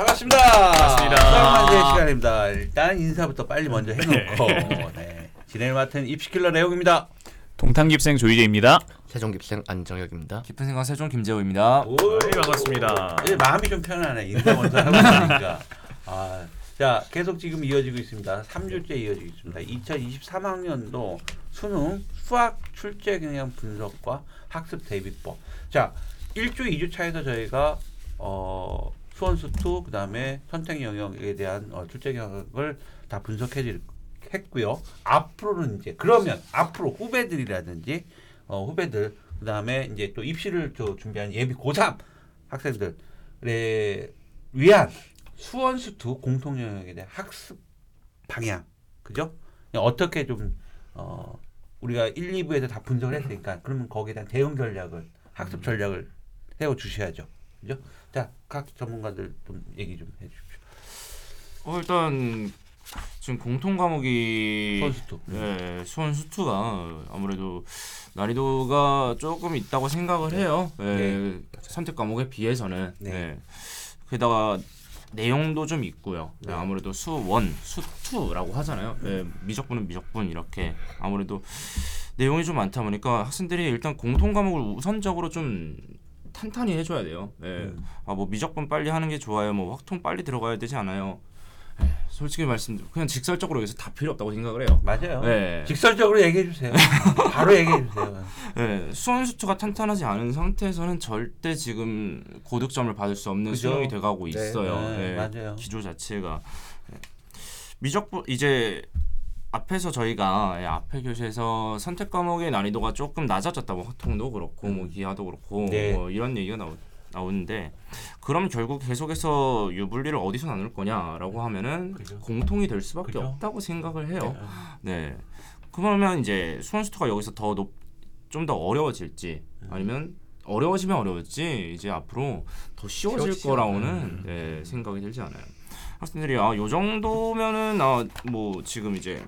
반갑습니다. 반갑습니다. 수학만세 시간입니다. 일단 인사부터 빨리 먼저 해놓고 네. 진행을 맡은 입시킬러 내용입니다. 동탄깁생 조이재입니다. 세종깁생 안정혁입니다. 깊은 생각 세종 김재호입니다. 오, 네, 반갑습니다. 이제 마음이 좀 편하네. 인사 먼저 하고 있으니까. 아, 자 계속 지금 이어지고 있습니다. 3주째 이어지고 있습니다. 2023학년도 수능 수학 출제 경향 분석과 학습 대비법. 자 1주 2주 차에서 저희가 어, 수원수투 그다음에 선택 영역에 대한 어, 출제 경향을 다 분석해 했고요. 앞으로는 이제 그러면 앞으로 후배들이라든지 어, 후배들 그 다음에 이제 또 입시를 또 준비하는 예비 고3 학생들에 위한 수원수투 공통 영역에 대한 학습 방향 그죠? 어떻게 좀 어, 우리가 1, 2부에서 다 분석을 했으니까 그러면 거기에 대한 대응 전략을 학습 전략을 세워 주셔야죠. 그죠? 자, 각 전문가들 좀 얘기 좀 해 주십시오. 어, 일단 지금 공통 과목이 수원수투. 예, 수원 수투가 아무래도 난이도가 조금 있다고 생각을 해요. 예, 네. 선택 과목에 비해서는. 네. 예. 게다가 내용도 좀 있고요. 예, 네. 아무래도 수원, 수투라고 하잖아요. 예, 미적분은 미적분 이렇게 아무래도 내용이 좀 많다 보니까 학생들이 일단 공통 과목을 우선적으로 좀 탄탄히 해줘야 돼요. 예. 음. 아뭐 미적분 빨리 하는 게 좋아요. 뭐 확통 빨리 들어가야 되지 않아요. 에, 솔직히 말씀드려 그냥 직설적으로 여기서 다 필요 없다고 생각을 해요. 맞아요. 네. 직설적으로 얘기해 주세요. 바로 얘기해 주세요. 예, 수원 수투가 탄탄하지 않은 상태에서는 절대 지금 고득점을 받을 수 없는 그죠? 수능이 돼가고 네. 있어요. 네, 예, 맞아요. 기조 자체가 예. 미적분 이제 앞에서 저희가 예, 앞에 교시에서 선택 과목의 난이도가 조금 낮아졌다 뭐 확통도 그렇고 뭐 기하도 그렇고 네. 뭐 이런 얘기가 나오, 나오는데 그럼 결국 계속해서 유불리를 어디서 나눌 거냐라고 하면은 그죠. 공통이 될 수밖에 그죠. 없다고 생각을 해요. 네. 그러면 이제 수원수투가 여기서 더 높, 좀 더 어려워질지 아니면 어려워지면 어려워지 이제 앞으로 더 쉬워질 쉬워지지 거라고는 네, 생각이 들지 않아요. 학생들이 아요 정도면은 아 뭐 지금 이제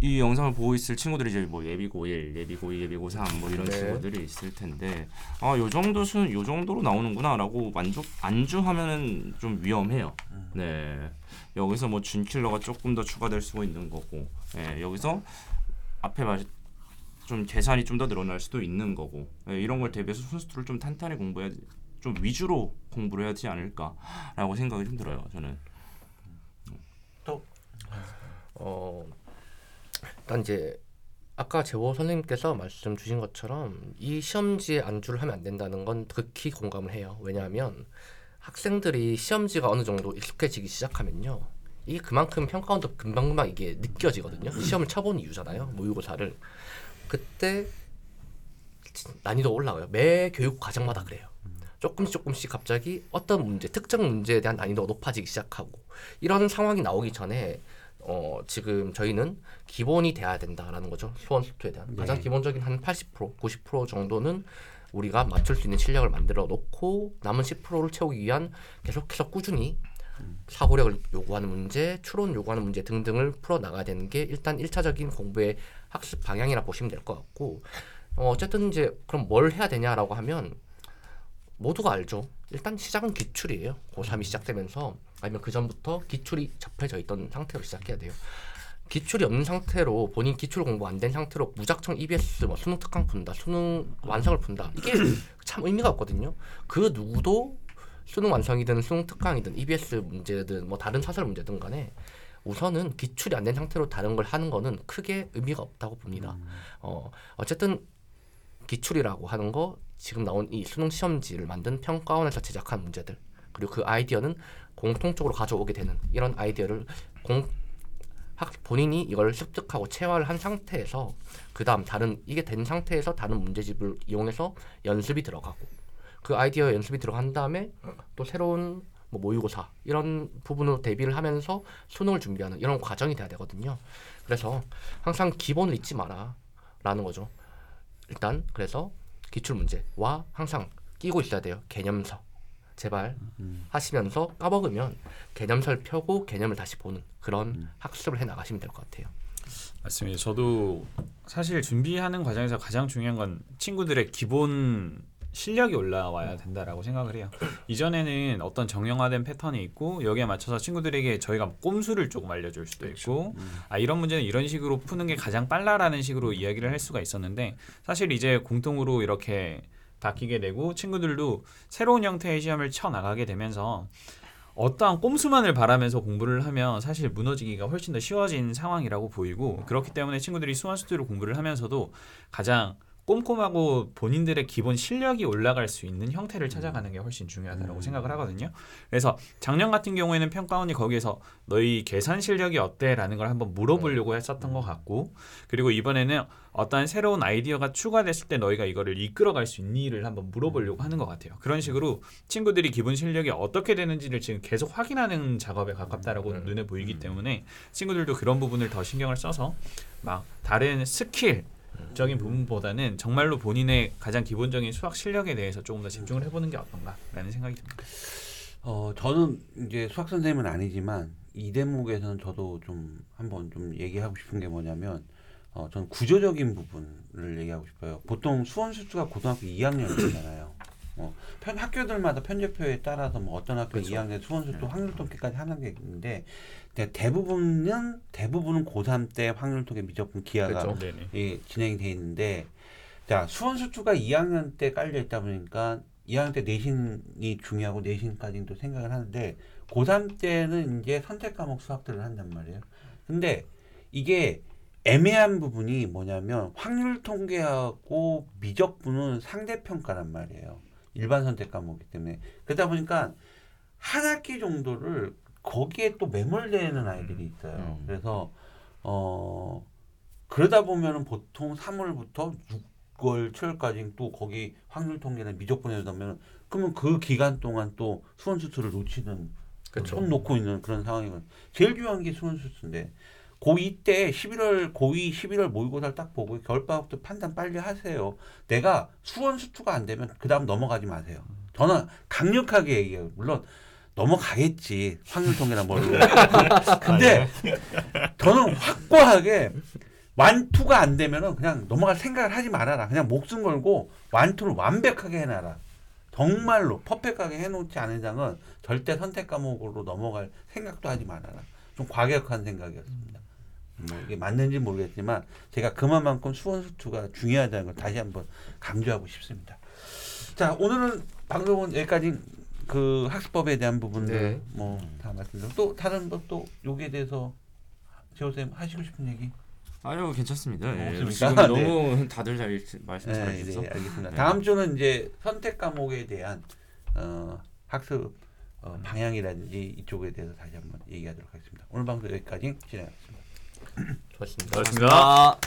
이 영상을 보고 있을 친구들이 이제 뭐 예비 고 1, 예비 고 2, 예비 고 3 뭐 이런 네. 친구들이 있을 텐데 아 요 정도 수는 요 정도로 나오는구나라고 만족 안주하면은 좀 위험해요. 네. 여기서 뭐 준킬러가 조금 더 추가될 수가 있는 거고, 예, 여기서 앞에 말, 좀 계산이 좀 더 늘어날 수도 있는 거고, 예, 이런 걸 대비해서 순수투를 좀 탄탄히 공부해야, 좀 위주로 공부를 해야 되지 않을까라고 생각이 좀 들어요, 저는. 어, 일단 이제 아까 재호 선생님께서 말씀 주신 것처럼 이 시험지에 안주를 하면 안 된다는 건 극히 공감을 해요. 왜냐하면 학생들이 시험지가 어느 정도 익숙해지기 시작하면요. 이게 그만큼 평가원도 금방금방 이게 느껴지거든요. 시험을 쳐본 이유잖아요. 모의고사를. 그때 난이도 올라가요. 매 교육 과정마다 그래요. 조금씩 조금씩 갑자기 어떤 문제, 특정 문제에 대한 난이도가 높아지기 시작하고 이런 상황이 나오기 전에 어, 지금 저희는 기본이 돼야 된다라는 거죠. 수원 수투에 대한 네. 가장 기본적인 한 80%, 90% 정도는 우리가 맞출 수 있는 실력을 만들어 놓고 남은 10%를 채우기 위한 계속해서 꾸준히 사고력을 요구하는 문제, 추론 요구하는 문제 등등을 풀어 나가야 되는 게 일단 일차적인 공부의 학습 방향이라 보시면 될 것 같고 어, 어쨌든 이제 그럼 뭘 해야 되냐라고 하면 모두가 알죠. 일단 시작은 기출이에요. 고3이 시작되면서 아니면 그 전부터 기출이 접해져 있던 상태로 시작해야 돼요. 기출이 없는 상태로 본인 기출 공부 안 된 상태로 무작정 EBS 뭐 수능 특강 푼다, 수능 완성을 푼다. 이게 참 의미가 없거든요. 그 누구도 수능 완성이든 수능 특강이든 EBS 문제든 뭐 다른 사설 문제든 간에 우선은 기출이 안 된 상태로 다른 걸 하는 거는 크게 의미가 없다고 봅니다. 어, 어쨌든 기출이라고 하는 거 지금 나온 이 수능 시험지를 만든 평가원에서 제작한 문제들 그리고 그 아이디어는 공통적으로 가져오게 되는 이런 아이디어를 공 학 본인이 이걸 습득하고 체화를 한 상태에서 그 다음 다른 이게 된 상태에서 다른 문제집을 이용해서 연습이 들어가고 그 아이디어 연습이 들어간 다음에 또 새로운 뭐 모의고사 이런 부분으로 대비를 하면서 수능을 준비하는 이런 과정이 돼야 되거든요. 그래서 항상 기본을 잊지 마라라는 거죠. 일단 그래서 기출 문제와 항상 끼고 있어야 돼요. 개념서. 제발 하시면서 까먹으면 개념서를 펴고 개념을 다시 보는 그런 학습을 해 나가시면 될 것 같아요. 맞습니다. 저도 사실 준비하는 과정에서 가장 중요한 건 친구들의 기본 실력이 올라와야 된다라고 생각을 해요. 이전에는 어떤 정형화된 패턴이 있고 여기에 맞춰서 친구들에게 저희가 꼼수를 조금 알려줄 수도 있고 아 이런 문제는 이런 식으로 푸는 게 가장 빨라라는 식으로 이야기를 할 수가 있었는데 사실 이제 공통으로 이렇게 바뀌게 되고 친구들도 새로운 형태의 시험을 쳐 나가게 되면서 어떠한 꼼수만을 바라면서 공부를 하면 사실 무너지기가 훨씬 더 쉬워진 상황이라고 보이고 그렇기 때문에 친구들이 수완수투로 공부를 하면서도 가장 꼼꼼하고 본인들의 기본 실력이 올라갈 수 있는 형태를 찾아가는 게 훨씬 중요하다고 음. 생각을 하거든요. 그래서 작년 같은 경우에는 평가원이 거기에서 너희 계산 실력이 어때라는 걸 한번 물어보려고 했었던 것 같고 그리고 이번에는 어떠한 새로운 아이디어가 추가됐을 때 너희가 이거를 이끌어갈 수 있니를 한번 물어보려고 하는 것 같아요. 그런 식으로 친구들이 기본 실력이 어떻게 되는지를 지금 계속 확인하는 작업에 가깝다라고 음. 눈에 보이기 때문에 친구들도 그런 부분을 더 신경을 써서 막 다른 스킬 적인 부분보다는 정말로 본인의 가장 기본적인 수학 실력에 대해서 조금 더 집중을 해보는 게 어떤가라는 생각이 듭니다. 어 저는 이제 수학 선생님은 아니지만 이 대목에서는 저도 좀 한번 좀 얘기하고 싶은 게 뭐냐면 어 저는 구조적인 부분을 얘기하고 싶어요. 보통 수원 수투가 고등학교 2학년이잖아요. 어, 편 학교들마다 편제표에 따라서 뭐 어떤 학교 그렇죠. 2학년 수원 수투 확률 통계까지 하는 게 있는데 대부분은 대부분은 고3 때 확률 통계 미적분 기하가 그렇죠. 예, 진행이 돼 있는데 자 수원 수투가 2학년 때 깔려 있다 보니까 2학년 때 내신이 중요하고 내신까지는 또 생각을 하는데 고3 때는 이제 선택 과목 수학들을 한단 말이에요. 근데 이게 애매한 부분이 뭐냐면 확률 통계하고 미적분은 상대 평가란 말이에요. 일반 선택 과목이기 때문에 그러다 보니까 한 학기 정도를 거기에 또 매몰되는 아이들이 있어요. 음. 그래서 어 그러다 보면은 보통 3월부터 6월, 7월까지 또 거기 확률 통계나 미적분에 넣으면 그러면 그 기간 동안 또 수원 수투를 놓치는 그렇죠. 손 놓고 있는 그런 상황이거든요. 제일 중요한 게 수원 수투인데 고2 때 11월 고2 11월 모의고사를 딱 보고 겨울방학 때 판단 빨리 하세요. 내가 수원 수투가 안 되면 그다음 넘어가지 마세요. 저는 강력하게 얘기해요. 물론 넘어가겠지. 확률 통계나 뭘로. 근데 저는 확고하게 완투가 안 되면은 그냥 넘어갈 생각을 하지 말아라. 그냥 목숨 걸고 완투를 완벽하게 해놔라. 정말로 퍼펙하게 해놓지 않은 장은 절대 선택 과목으로 넘어갈 생각도 하지 말아라. 좀 과격한 생각이었습니다. 뭐 이게 맞는지 모르겠지만 제가 그만큼 수원 수투가 중요하다는 걸 다시 한번 강조하고 싶습니다. 자 오늘은 방송은 여기까지 그 학습법에 대한 부분들 네. 뭐다 말씀드리고 또 다른 것도 여기에 대해서 재호 쌤 하시고 싶은 얘기? 아유 괜찮습니다. 예, 없습니까? 지금 네. 너무 다들 잘 말씀 네, 잘해주셔서 네, 알겠습니다. 네. 다음 주는 이제 선택 과목에 대한 어, 학습 어, 방향이라든지 이쪽에 대해서 다시 한번 얘기하도록 하겠습니다. 오늘 방송 여기까지 진행하겠습니다. 좋았습니다. 고맙습니다.